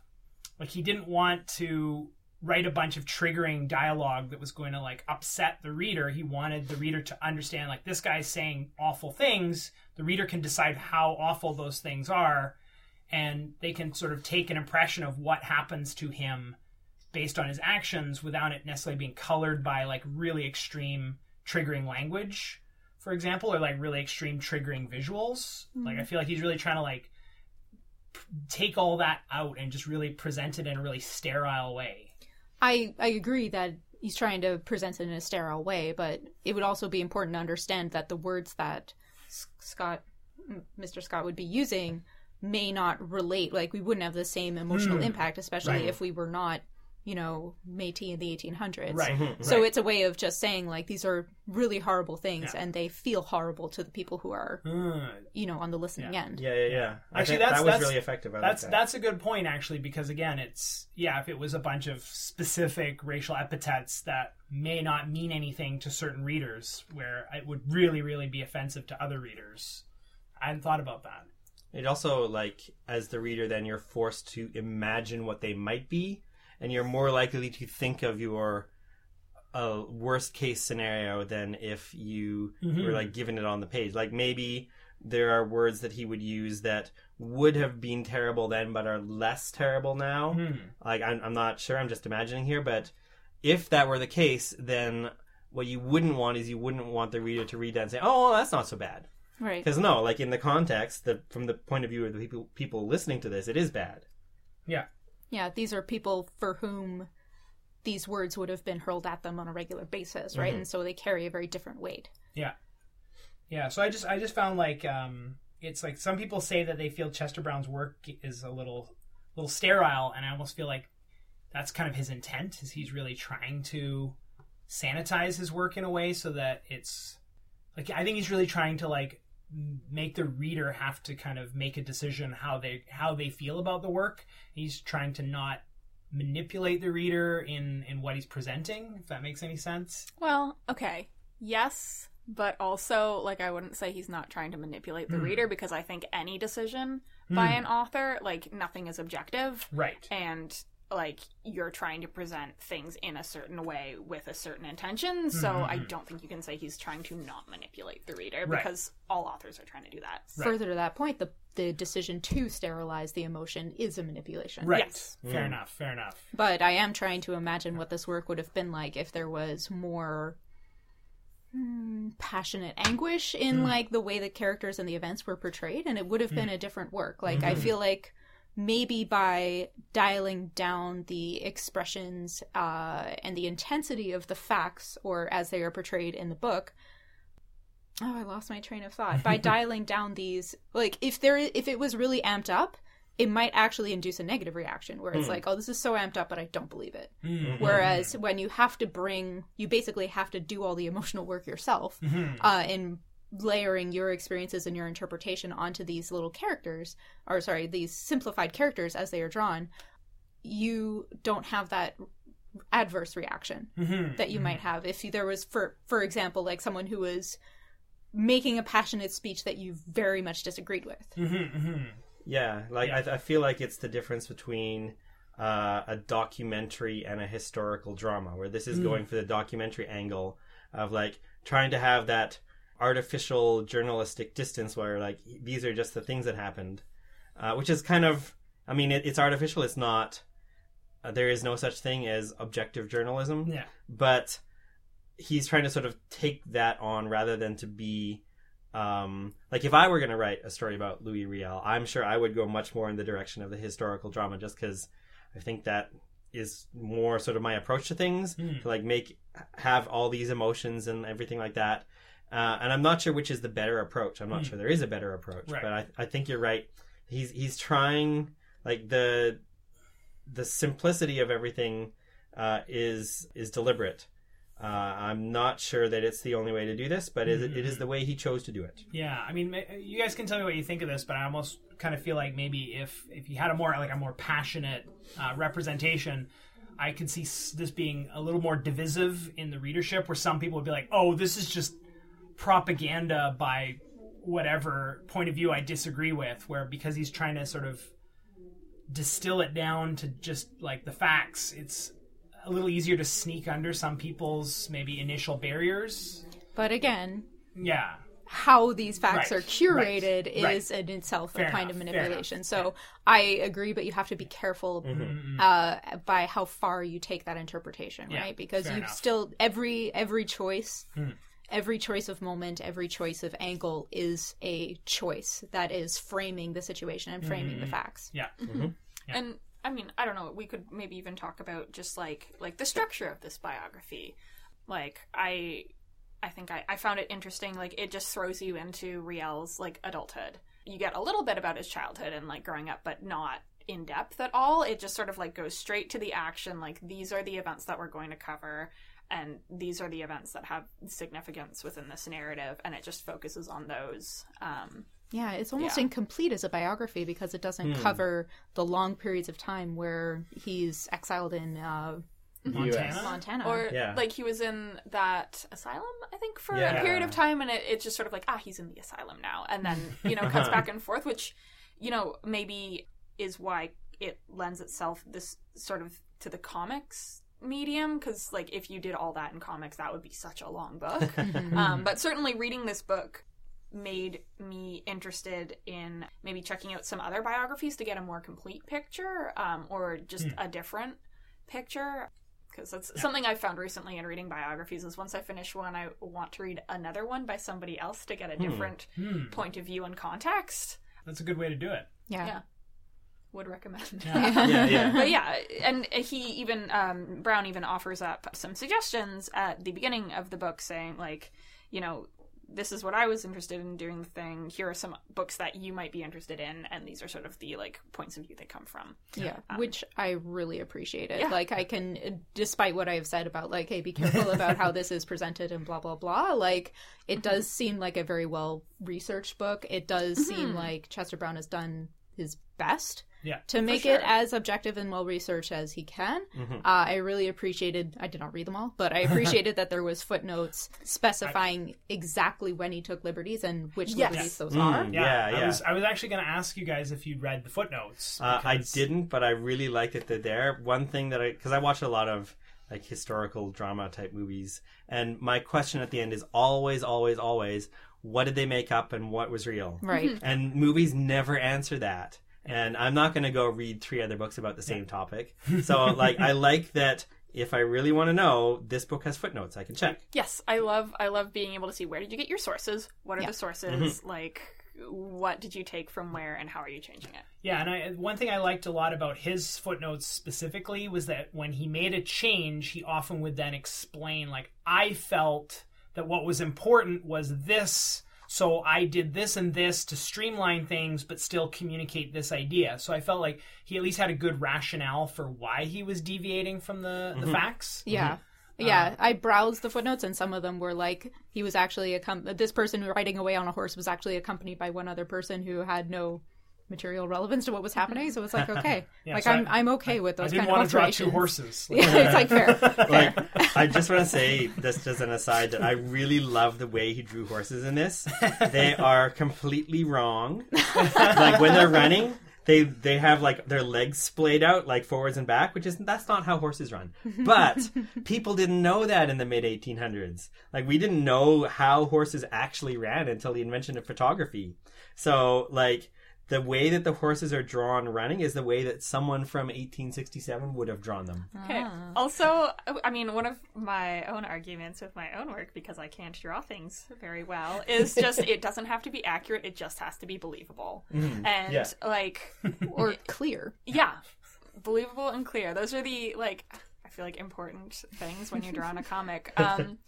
like, he didn't want to write a bunch of triggering dialogue that was going to like upset the reader. He wanted the reader to understand like this guy's saying awful things. The reader can decide how awful those things are and they can sort of take an impression of what happens to him based on his actions without it necessarily being colored by like really extreme triggering language for example, or like really extreme triggering visuals. Mm-hmm. Like I feel like he's really trying to like take all that out and just really present it in a really sterile way. I I agree that he's trying to present it in a sterile way, but it would also be important to understand that the words that Scott Mr. Scott would be using may not relate like we wouldn't have the same emotional mm. impact especially right. if we were not you know, Métis in the 1800s. Right. Mm-hmm. So right. it's a way of just saying like these are really horrible things, yeah. and they feel horrible to the people who are, uh, you know, on the listening yeah. end. Yeah, yeah, yeah. Actually, that's, that was that's, really effective. I that's like that. that's a good point actually, because again, it's yeah, if it was a bunch of specific racial epithets that may not mean anything to certain readers, where it would really, really be offensive to other readers. I hadn't thought about that. It also like as the reader, then you're forced to imagine what they might be and you're more likely to think of your uh, worst case scenario than if you mm-hmm. were like given it on the page. Like maybe there are words that he would use that would have been terrible then, but are less terrible now. Mm. Like I'm, I'm not sure. I'm just imagining here, but if that were the case, then what you wouldn't want is you wouldn't want the reader to read that and say, "Oh, well, that's not so bad." Right. Because no, like in the context, the from the point of view of the people people listening to this, it is bad. Yeah. Yeah, these are people for whom these words would have been hurled at them on a regular basis, right? Mm-hmm. And so they carry a very different weight. Yeah. Yeah, so I just I just found like um it's like some people say that they feel Chester Brown's work is a little little sterile and I almost feel like that's kind of his intent is he's really trying to sanitize his work in a way so that it's like I think he's really trying to like make the reader have to kind of make a decision how they how they feel about the work. He's trying to not manipulate the reader in in what he's presenting if that makes any sense well okay yes but also like i wouldn't say he's not trying to manipulate the mm. reader because i think any decision mm. by an author like nothing is objective right and like you're trying to present things in a certain way with a certain intention. So mm-hmm, I mm-hmm. don't think you can say he's trying to not manipulate the reader Right. because all authors are trying to do that. Further to that point, the the decision to sterilize the emotion is a manipulation. Right. Yes. Fair mm. enough. Fair enough. But I am trying to imagine what this work would have been like if there was more hmm, passionate anguish in hmm. like the way the characters and the events were portrayed, and it would have been hmm. a different work. Like hmm. I feel like maybe by dialing down the expressions uh, and the intensity of the facts, or as they are portrayed in the book. Oh, I lost my train of thought. By dialing down these, like if there, if it was really amped up, it might actually induce a negative reaction where it's like, oh, this is so amped up, but I don't believe it. Whereas when you have to bring, you basically have to do all the emotional work yourself uh, in layering your experiences and your interpretation onto these little characters, or sorry, these simplified characters as they are drawn. You don't have that adverse reaction mm-hmm. that you might mm-hmm. have if there was, for for example, like someone who was making a passionate speech that you very much disagreed with. Mm-hmm. Yeah, like Yeah. I, I feel like it's the difference between uh, a documentary and a historical drama, where this is mm. going for the documentary angle of like trying to have that artificial journalistic distance, where like these are just the things that happened, uh, which is kind of, I mean, it, it's artificial. It's not. Uh, there is no such thing as objective journalism Yeah. but he's trying to sort of take that on rather than to be um, like if I were going to write a story about Louis Riel, I'm sure I would go much more in the direction of the historical drama, just because I think that is more sort of my approach to things Hmm. to like make have all these emotions and everything like that. Uh, and I'm not sure which is the better approach. I'm not sure there is a better approach, Hmm. Right. but I, I think you're right. He's he's trying like the the simplicity of everything uh, is is deliberate. Uh, I'm not sure that it's the only way to do this, but it, it is the way he chose to do it. Yeah, I mean, you guys can tell me what you think of this, but I almost kind of feel like maybe if if you had a more like a more passionate uh, representation, I could see this being a little more divisive in the readership, where some people would be like, "Oh, this is just propaganda by whatever point of view I disagree with," where because he's trying to sort of distill it down to just like the facts, it's a little easier to sneak under some people's maybe initial barriers. But again, Yeah. how these facts Right, are curated right, right. is in itself Fair a kind of enough, fair manipulation. So I agree, but you have to be careful uh, by how far you take that interpretation, Mm-hmm. Yeah, right? Because fair you enough. Still every every choice. Every choice of moment, every choice of angle is a choice that is framing the situation and framing Mm-hmm. the facts. Yeah. And I mean, I don't know. We could maybe even talk about just like like the structure of this biography. Like I, I think I, I found it interesting. Like it just throws you into Riel's like adulthood. You get a little bit about his childhood and like growing up, but not in depth at all. It just sort of like goes straight to the action. Like these are the events that we're going to cover. And these are the events that have significance within this narrative, and it just focuses on those. Um, Yeah, it's almost Yeah. incomplete as a biography because it doesn't Hmm. cover the long periods of time where he's exiled in uh, Montana. Montana. or Yeah. like he was in that asylum i think for Yeah. a period of time and it, it's just sort of like ah he's in the asylum now and then you know cuts back and forth which you know maybe is why it lends itself this sort of to the comics medium because like if you did all that in comics that would be such a long book um, but certainly reading this book made me interested in maybe checking out some other biographies to get a more complete picture um, or just a different picture because that's something I've found recently in reading biographies is once I finish one, I want to read another one by somebody else to get a different Hmm. point of view and context. That's a good way to do it. yeah. Yeah. Would recommend. Yeah, yeah. but yeah, and he even um, Brown even offers up some suggestions at the beginning of the book, saying like, you know, this is what I was interested in doing the thing. Here are some books that you might be interested in, and these are sort of the like points of view they come from. Yeah, um, which I really appreciated. Yeah. Like, I can, despite what I have said about, like, hey, be careful about how this is presented and blah, blah, blah, like, it mm-hmm. does seem like a very well researched book. It does seem mm-hmm. like Chester Brown has done his best Yeah, to make sure. it as objective and well researched as he can. Mm-hmm. Uh, I really appreciated. I did not read them all, but I appreciated that there was footnotes specifying exactly when he took liberties and which Yes. liberties those Mm. are. yeah. Yeah, I was I was actually going to ask you guys if you'd read the footnotes. Uh, I didn't, but I really like that they're there. One thing that I, because I watch a lot of like historical drama type movies, and my question at the end is always, always, always, what did they make up and what was real? Right. And movies never answer that. And I'm not going to go read three other books about the same topic. So, like, I like that if I really want to know, this book has footnotes. I can check. Yes, I love I love being able to see where did you get your sources? What are Yeah. the sources? Mm-hmm. Like what did you take from where and how are you changing it? Yeah, and I one thing I liked a lot about his footnotes specifically was that when he made a change, he often would then explain like I felt that what was important was this so I did this and this to streamline things but still communicate this idea. So I felt like he at least had a good rationale for why he was deviating from the, the mm-hmm. facts. Yeah. Mm-hmm. Yeah, um, I browsed the footnotes, and some of them were like he was actually a com- this person riding away on a horse was actually accompanied by one other person who had no material relevance to what was happening. So it's like okay, Yeah, like so I'm I- I'm okay with those. I didn't kind of want to draw two horses. Yeah, it's like fair. fair. Like, I just want to say this as an aside that I really love the way he drew horses in this. They are completely wrong. like when they're running, they they have like their legs splayed out like forwards and back, which is that's not how horses run. But people didn't know that in the mid 1800s. Like we didn't know how horses actually ran until the invention of photography. So like the way that the horses are drawn running is the way that someone from 1867 would have drawn them. Okay. Also, I mean, one of my own arguments with my own work, because I can't draw things very well, is just it doesn't have to be accurate, it just has to be believable. And, Yeah. like, or clear. yeah, believable and clear. Those are the, like, I feel like important things when you're drawing a comic. Um,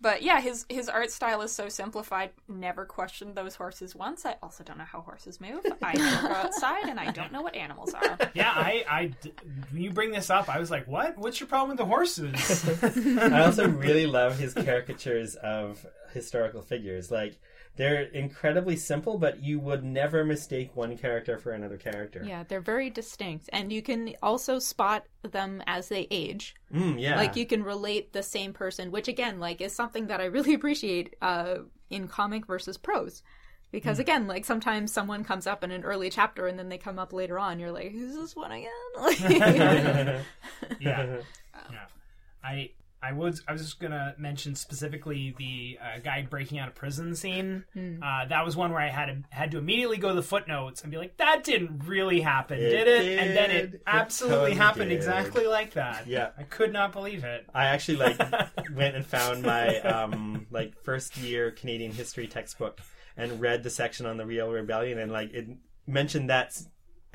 but yeah, his his art style is so simplified. Never questioned those horses once. I also don't know how horses move. I never go outside, and I don't know what animals are. yeah, I when you bring this up, I was like, "What? What's your problem with the horses?" I also really love his caricatures of historical figures. Like they're incredibly simple, but you would never mistake one character for another character. Yeah, they're very distinct, and you can also spot them as they age. Mm, yeah. Like you can relate the same person, which again, like, is something that I really appreciate uh, in comic versus prose. Because Hmm. again, like sometimes someone comes up in an early chapter and then they come up later on. You're like, who's this one again? Yeah, yeah. I I was I was just gonna mention specifically the uh, guy breaking out of prison scene. Uh, that was one where I had to, had to immediately go to the footnotes and be like, "That didn't really happen, It did it?" And then did. it It absolutely totally happened did. exactly like that. Yeah. I could not believe it. I actually like went and found my um like first year Canadian history textbook and read the section on the Riel rebellion and like it mentioned that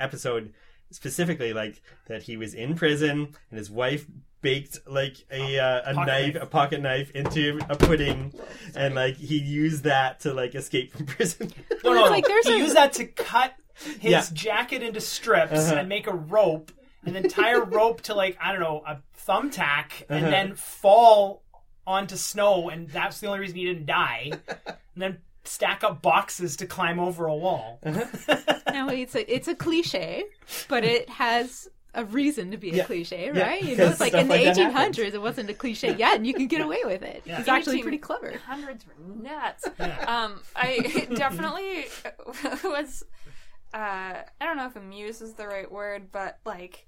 episode specifically like that he was in prison and his wife baked like a uh, a Pocket knife, knife. a pocket knife into a pudding and like he used that to like escape from prison. No, no, no. like there's he a- used that to cut his Yeah. jacket into strips Uh-huh. and make a rope, and then tie a rope to like I don't know a thumbtack, and Uh-huh. then fall onto snow, and that's the only reason he didn't die. And then stack up boxes to climb over a wall. no, it's a it's a cliche, but it has a reason to be a Yeah. cliche, Yeah, right? You know, it's like in the like that 1800s, it wasn't a cliche yet, and you can get away with it. Yeah. It's actually pretty clever. Hundreds were nuts. Yeah. Um, I definitely was. Uh, I don't know if amuse is the right word, but like,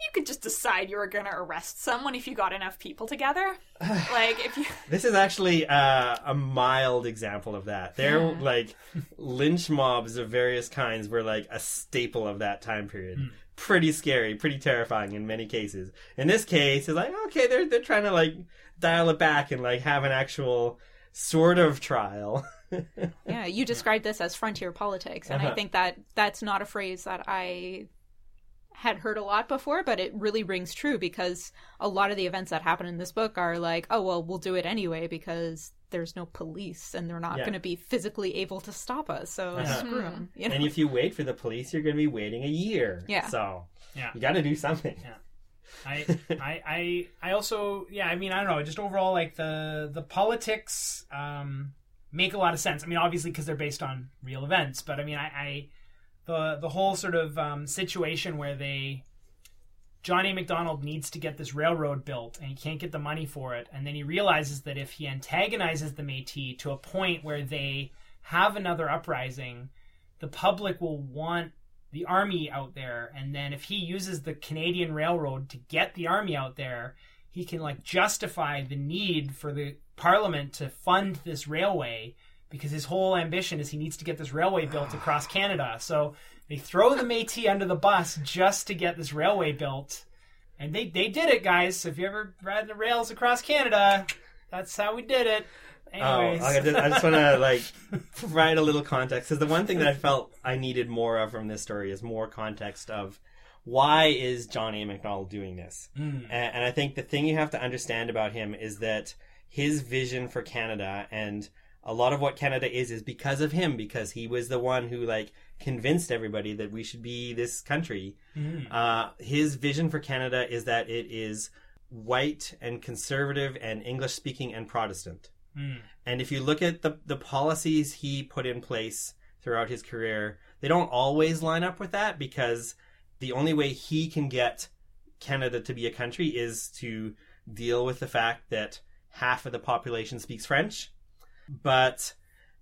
you could just decide you were gonna arrest someone if you got enough people together. like, if you. This is actually uh, a mild example of that. They're like lynch mobs of various kinds were like a staple of that time period. Pretty scary, pretty terrifying in many cases. In this case, it's like okay, they're they're trying to like dial it back and like have an actual sort of trial. Yeah, you described this as frontier politics, and I Uh-huh. think that that's not a phrase that I had heard a lot before, but it really rings true because a lot of the events that happen in this book are like, oh well, we'll do it anyway because there's no police and they're not Yeah. going to be physically able to stop us. So Uh-huh. screw 'em, You know? and if you wait for the police, you're going to be waiting a year. Yeah. So Yeah. you got to do something. I, I, I, I also, yeah. I mean, I don't know. Just overall, like the the politics um, make a lot of sense. I mean, obviously because they're based on real events, but I mean, I, I the the whole sort of um, situation where they Johnny Macdonald needs to get this railroad built and he can't get the money for it. And then he realizes that if he antagonizes the Métis to a point where they have another uprising, the public will want the army out there. And then if he uses the Canadian Railroad to get the army out there, he can like justify the need for the parliament to fund this railway because his whole ambition is he needs to get this railway built across Canada. So they throw the Métis under the bus just to get this railway built, and they they did it, guys. So if you ever ride the rails across Canada, that's how we did it. Anyways, Oh, I just, I just want to like provide a little context because the one thing that I felt I needed more of from this story is more context of why is Johnny Macdonald doing this, Mm. and, and I think the thing you have to understand about him is that his vision for Canada and a lot of what Canada is is because of him because he was the one who like convinced everybody that we should be this country. Mm. Uh, his vision for Canada is that it is white and conservative and English speaking and Protestant. Mm. And if you look at the the policies he put in place throughout his career, they don't always line up with that because the only way he can get Canada to be a country is to deal with the fact that half of the population speaks French. But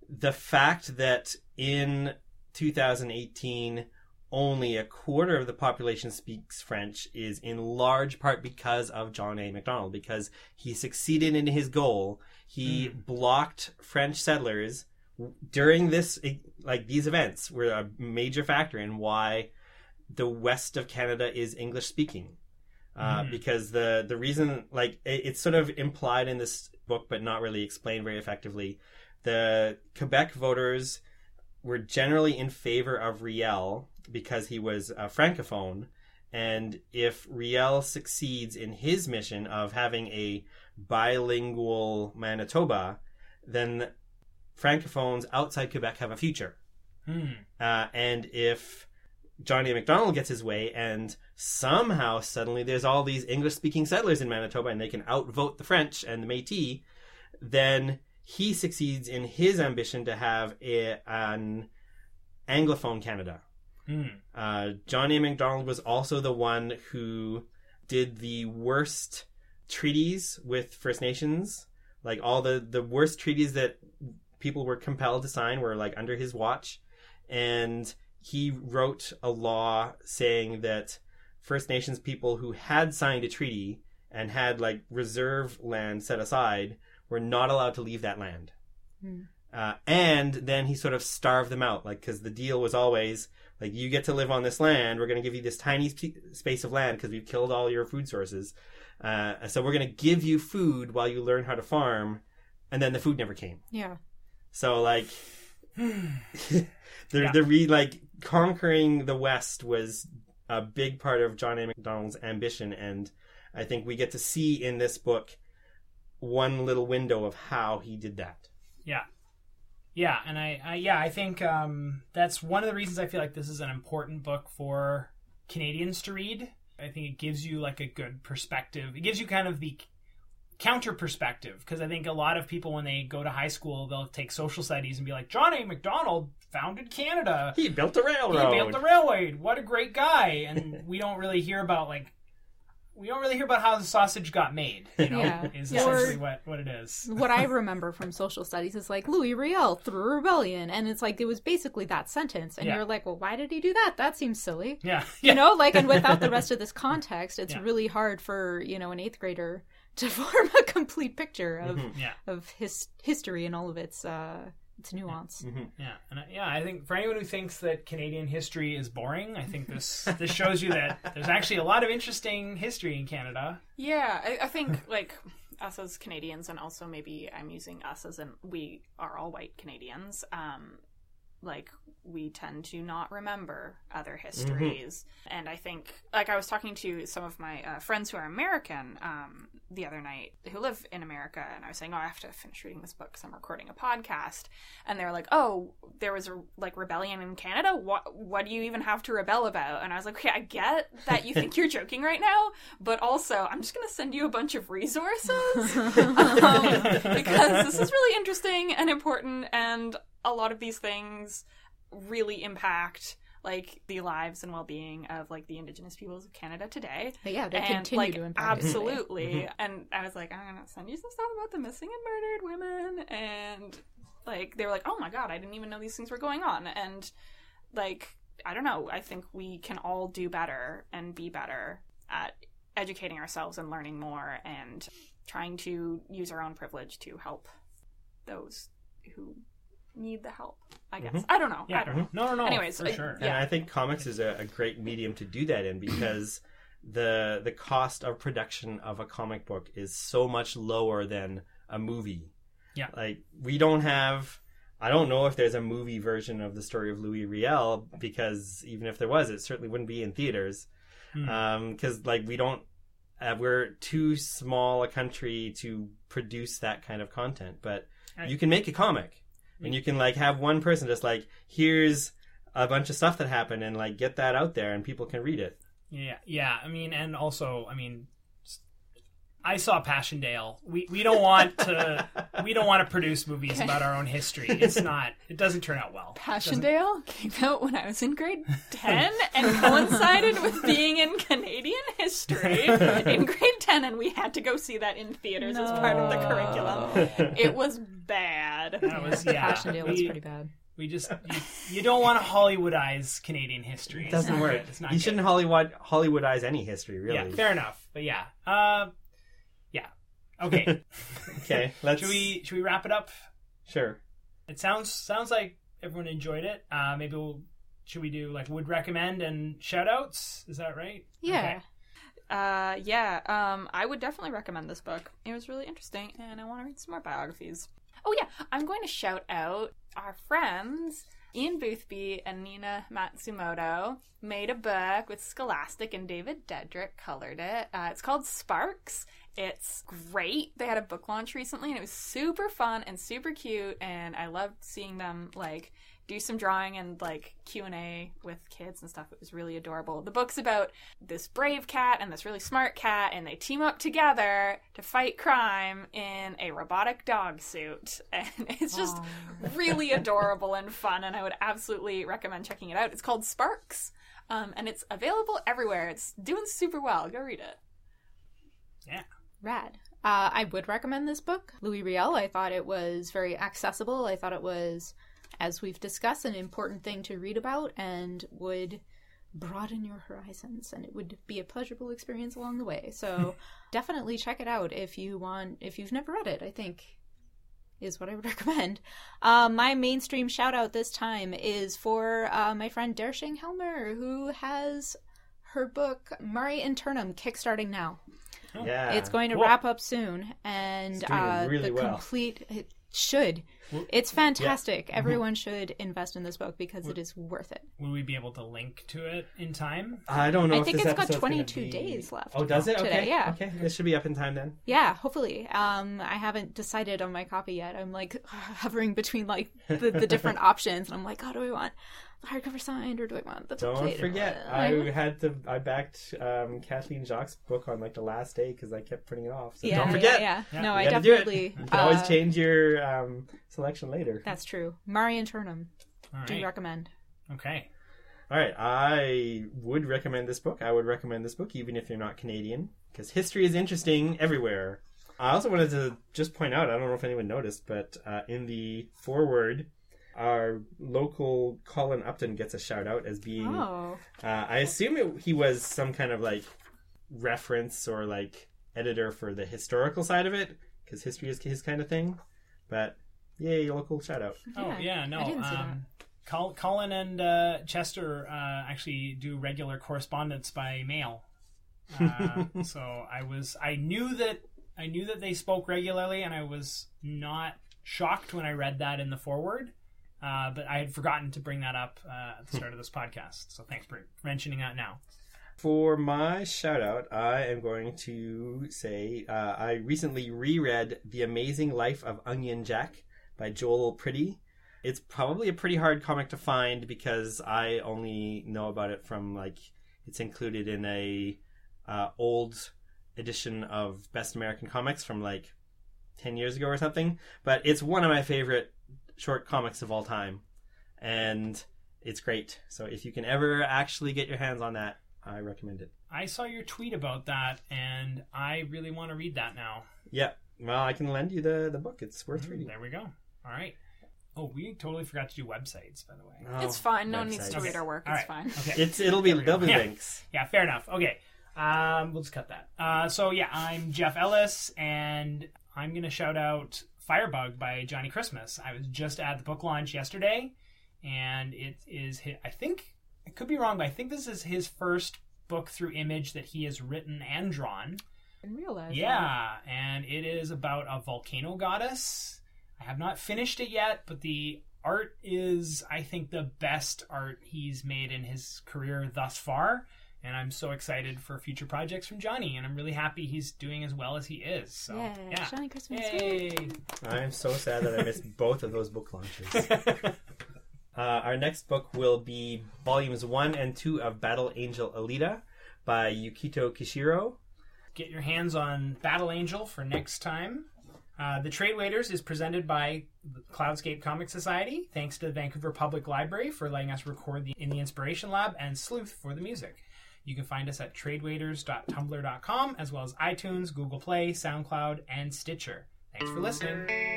the fact that in 2018 only a quarter of the population speaks French is in large part because of John A. Macdonald, because he succeeded in his goal. He blocked French settlers during this, like these events were a major factor in why the west of Canada is English speaking. Uh, Mhm. Because the the reason, like, it, it's sort of implied in this book, but not really explained very effectively. The Quebec voters were generally in favor of Riel because he was a francophone, and if Riel succeeds in his mission of having a bilingual Manitoba, then francophones outside Quebec have a future. Mm. Uh, and if Johnny Macdonald gets his way, and somehow suddenly there's all these English speaking settlers in Manitoba and they can outvote the French and the Métis, then he succeeds in his ambition to have a, an Anglophone Canada. Mm. Uh, Johnny Macdonald was also the one who did the worst treaties with First Nations. Like all the, the worst treaties that people were compelled to sign were like under his watch. And he wrote a law saying that First Nations people who had signed a treaty and had like reserve land set aside were not allowed to leave that land. Hmm. Uh, and then he sort of starved them out, like because the deal was always like you get to live on this land. We're going to give you this tiny sp- space of land because we've killed all your food sources. Uh, so we're going to give you food while you learn how to farm, and then the food never came. Yeah. So like, the Yeah. the re like conquering the West was a big part of John A. Macdonald's ambition, and I think we get to see in this book one little window of how he did that. Yeah. Yeah, and I, I yeah, I think um, that's one of the reasons I feel like this is an important book for Canadians to read. I think it gives you like a good perspective. It gives you kind of the counter perspective because I think a lot of people when they go to high school they'll take social studies and be like John A. Macdonald founded Canada. He built a He railroad. built the railway. What a great guy! And we don't really hear about like we don't really hear about how the sausage got made. You know, Yeah. is Yeah. essentially Or- what what it is. what I remember from social studies is like Louis Riel threw a rebellion, and it's like it was basically that sentence, and Yeah. you're like, well, why did he do that? That seems silly, Yeah, you know. Like, and without the rest of this context, it's Yeah. really hard for you know an eighth grader to form a complete picture of Mhm. Yeah. of his history and all of its uh its nuance. Yeah, and I, yeah, I think for anyone who thinks that Canadian history is boring, I think this this shows you that there's actually a lot of interesting history in Canada. Yeah, I, I think like us as Canadians, and also maybe I'm using us as in we are all white Canadians. Um, like we tend to not remember other histories, and I think like I was talking to some of my uh, friends who are American um, the other night who live in America, and I was saying, oh, I have to finish reading this book because I'm recording a podcast, and they're like, oh, there was a like rebellion in Canada. What what do you even have to rebel about? And I was like, okay, I get that you think you're joking right now, but also I'm just gonna send you a bunch of resources um, because this is really interesting and important, and a lot of these things really impact like the lives and well-being of like the indigenous peoples of Canada today. But yeah, to and continue like to impact it today. absolutely. Mm-hmm. And I was like, I'm gonna send you some stuff about the missing and murdered women, and like they were like, oh my god, I didn't even know these things were going on, and like I don't know, I think we can all do better and be better at educating ourselves and learning more and trying to use our own privilege to help those who need the help. I guess I don't know. Yeah. I don't know. No, no, no. Anyways, for I- sure. And I think comics is a, a great medium to do that in because the the cost of production of a comic book is so much lower than a movie. Yeah. Like we don't have I don't know if there's a movie version of the story of Louis Riel because even if there was, it certainly wouldn't be in theaters. Hmm. Um, because like we don't uh, we're too small a country to produce that kind of content, but Right. you can make a comic and you can like have one person just like here's a bunch of stuff that happened and like get that out there and people can read it. Yeah, yeah. I mean, and also, I mean, I saw Passchendaele. We we don't want to we don't want to produce movies about our own history. It's not. It doesn't turn out well. It doesn't- Passchendaele came out when I was in grade 10 and coincided with being in Canadian history in grade 10, and we had to go see that in theaters as part of the curriculum. It was bad. That was yeah. Passchendaele was pretty bad. we just you, you don't want to Hollywoodize Canadian history. It doesn't not work. good. It's not You good. shouldn't Hollywood Hollywoodize any history, really. Yeah, fair enough. But yeah, uh, yeah. Okay. Okay, let's. should we should we wrap it up? Sure. It sounds sounds like everyone enjoyed it. Uh, maybe we'll should we do like would recommend and shout outs? Is that right? Yeah. Okay. Uh, yeah, um, I would definitely recommend this book. It was really interesting, and I want to read some more biographies. Oh, yeah, I'm going to shout out our friends. Ian Boothby and Nina Matsumoto made a book with Scholastic, and David Dedrick colored it. Uh, it's called Sparks. It's great. They had a book launch recently, and it was super fun and super cute. And I loved seeing them like do some drawing and like q&a with kids and stuff. It was really adorable. The book's about this brave cat and this really smart cat and they team up together to fight crime in a robotic dog suit and it's just really adorable and fun and i would absolutely recommend checking it out. It's called sparks um, and it's available everywhere. It's doing super well. Go read it Rad. Uh, I would recommend this book, Louis Riel. I thought it was very accessible. I thought it was, as we've discussed, an important thing to read about and would broaden your horizons and it would be a pleasurable experience along the way. So definitely check it out if you want if you've never read it, I think is what I would recommend. Uh, my mainstream shout out this time is for uh, my friend Dershing Helmer, who has her book Mare Internum kickstarting now. Yeah. It's going to cool. wrap up soon, and It's doing uh, really the well. complete it should. It's Mm-hmm. fantastic. Everyone should invest in this book because it is worth it. Will we be able to link to it in time? I don't know. I if think this it's got 22 be- days left Oh, does it? today, Okay. yeah. Okay. This should be up in time then. Yeah, hopefully. Um, I haven't decided on my copy yet. I'm like hovering between like the, the different options, and I'm like, oh, do I want the hardcover signed or do I want the Don't plate? forget, I had to. I backed um, Kathleen Jacques' book on like the last day because I kept putting it off. So yeah, don't forget. Yeah, Yeah. No, You I gotta do it. definitely. You can always uh, change your um, selection later. That's true. Mare Internum All do right. recommend. Okay. All right, I would recommend this book. I would recommend this book even if you're not Canadian because history is interesting everywhere. I also wanted to just point out, I don't know if anyone noticed, but uh, in the foreword, our local Colin Upton gets a shout out as being. Oh, Uh, I assume it, he was some kind of like reference or like editor for the historical side of it because history is his kind of thing. But yay, local shout out. Oh Yeah, yeah, no. I didn't see um, Col- Colin and uh, Chester uh, actually do regular correspondence by mail. Uh, so I was I knew that I knew that they spoke regularly, and I was not shocked when I read that in the foreword. Uh, but I had forgotten to bring that up uh, at the start of this podcast. So thanks for mentioning that now. For my shout out, I am going to say uh, I recently reread The Amazing Life of Onion Jack by Joel Priddy. It's probably a pretty hard comic to find because I only know about it from like it's included in a uh, old edition of Best American Comics from like 10 years ago or something. But it's one of my favorite short comics of all time. And it's great. So if you can ever actually get your hands on that, I recommend it. I saw your tweet about that, and I really want to read that now. Yeah. Well, I can lend you the the book. It's worth reading. There we go. All right. Oh, we totally forgot to do websites, by the way. Oh, It's fine. No one needs to websites. read our work. All It's right. fine. Okay. It's it'll be There we there'll go. be Yeah. links. Yeah, fair enough. Okay. Um, we'll just cut that. Uh, so yeah, I'm Jeff Ellis, and I'm gonna shout out Firebug by Johnny Christmas. I was just at the book launch yesterday, and it is. His, I think I could be wrong, but I think this is his first book through image that he has written and drawn. I didn't realize. that. Yeah, and it is about a volcano goddess. I have not finished it yet, but the art is, I think, the best art he's made in his career thus far. And I'm so excited for future projects from Johnny, and I'm really happy he's doing as well as he is. So, Yeah, yeah. Johnny Christmas. Yay! I'm so sad that I missed both of those book launches. Uh, our next book will be volumes one and two of Battle Angel Alita by Yukito Kishiro. Get your hands on Battle Angel for next time. Uh, the Trade Waiters is presented by the Cloudscape Comic Society. Thanks to the Vancouver Public Library for letting us record the, in the Inspiration Lab and Sleuth for the music. You can find us at tradewaiters.tumblr.com as well as iTunes, Google Play, SoundCloud, and Stitcher. Thanks for listening.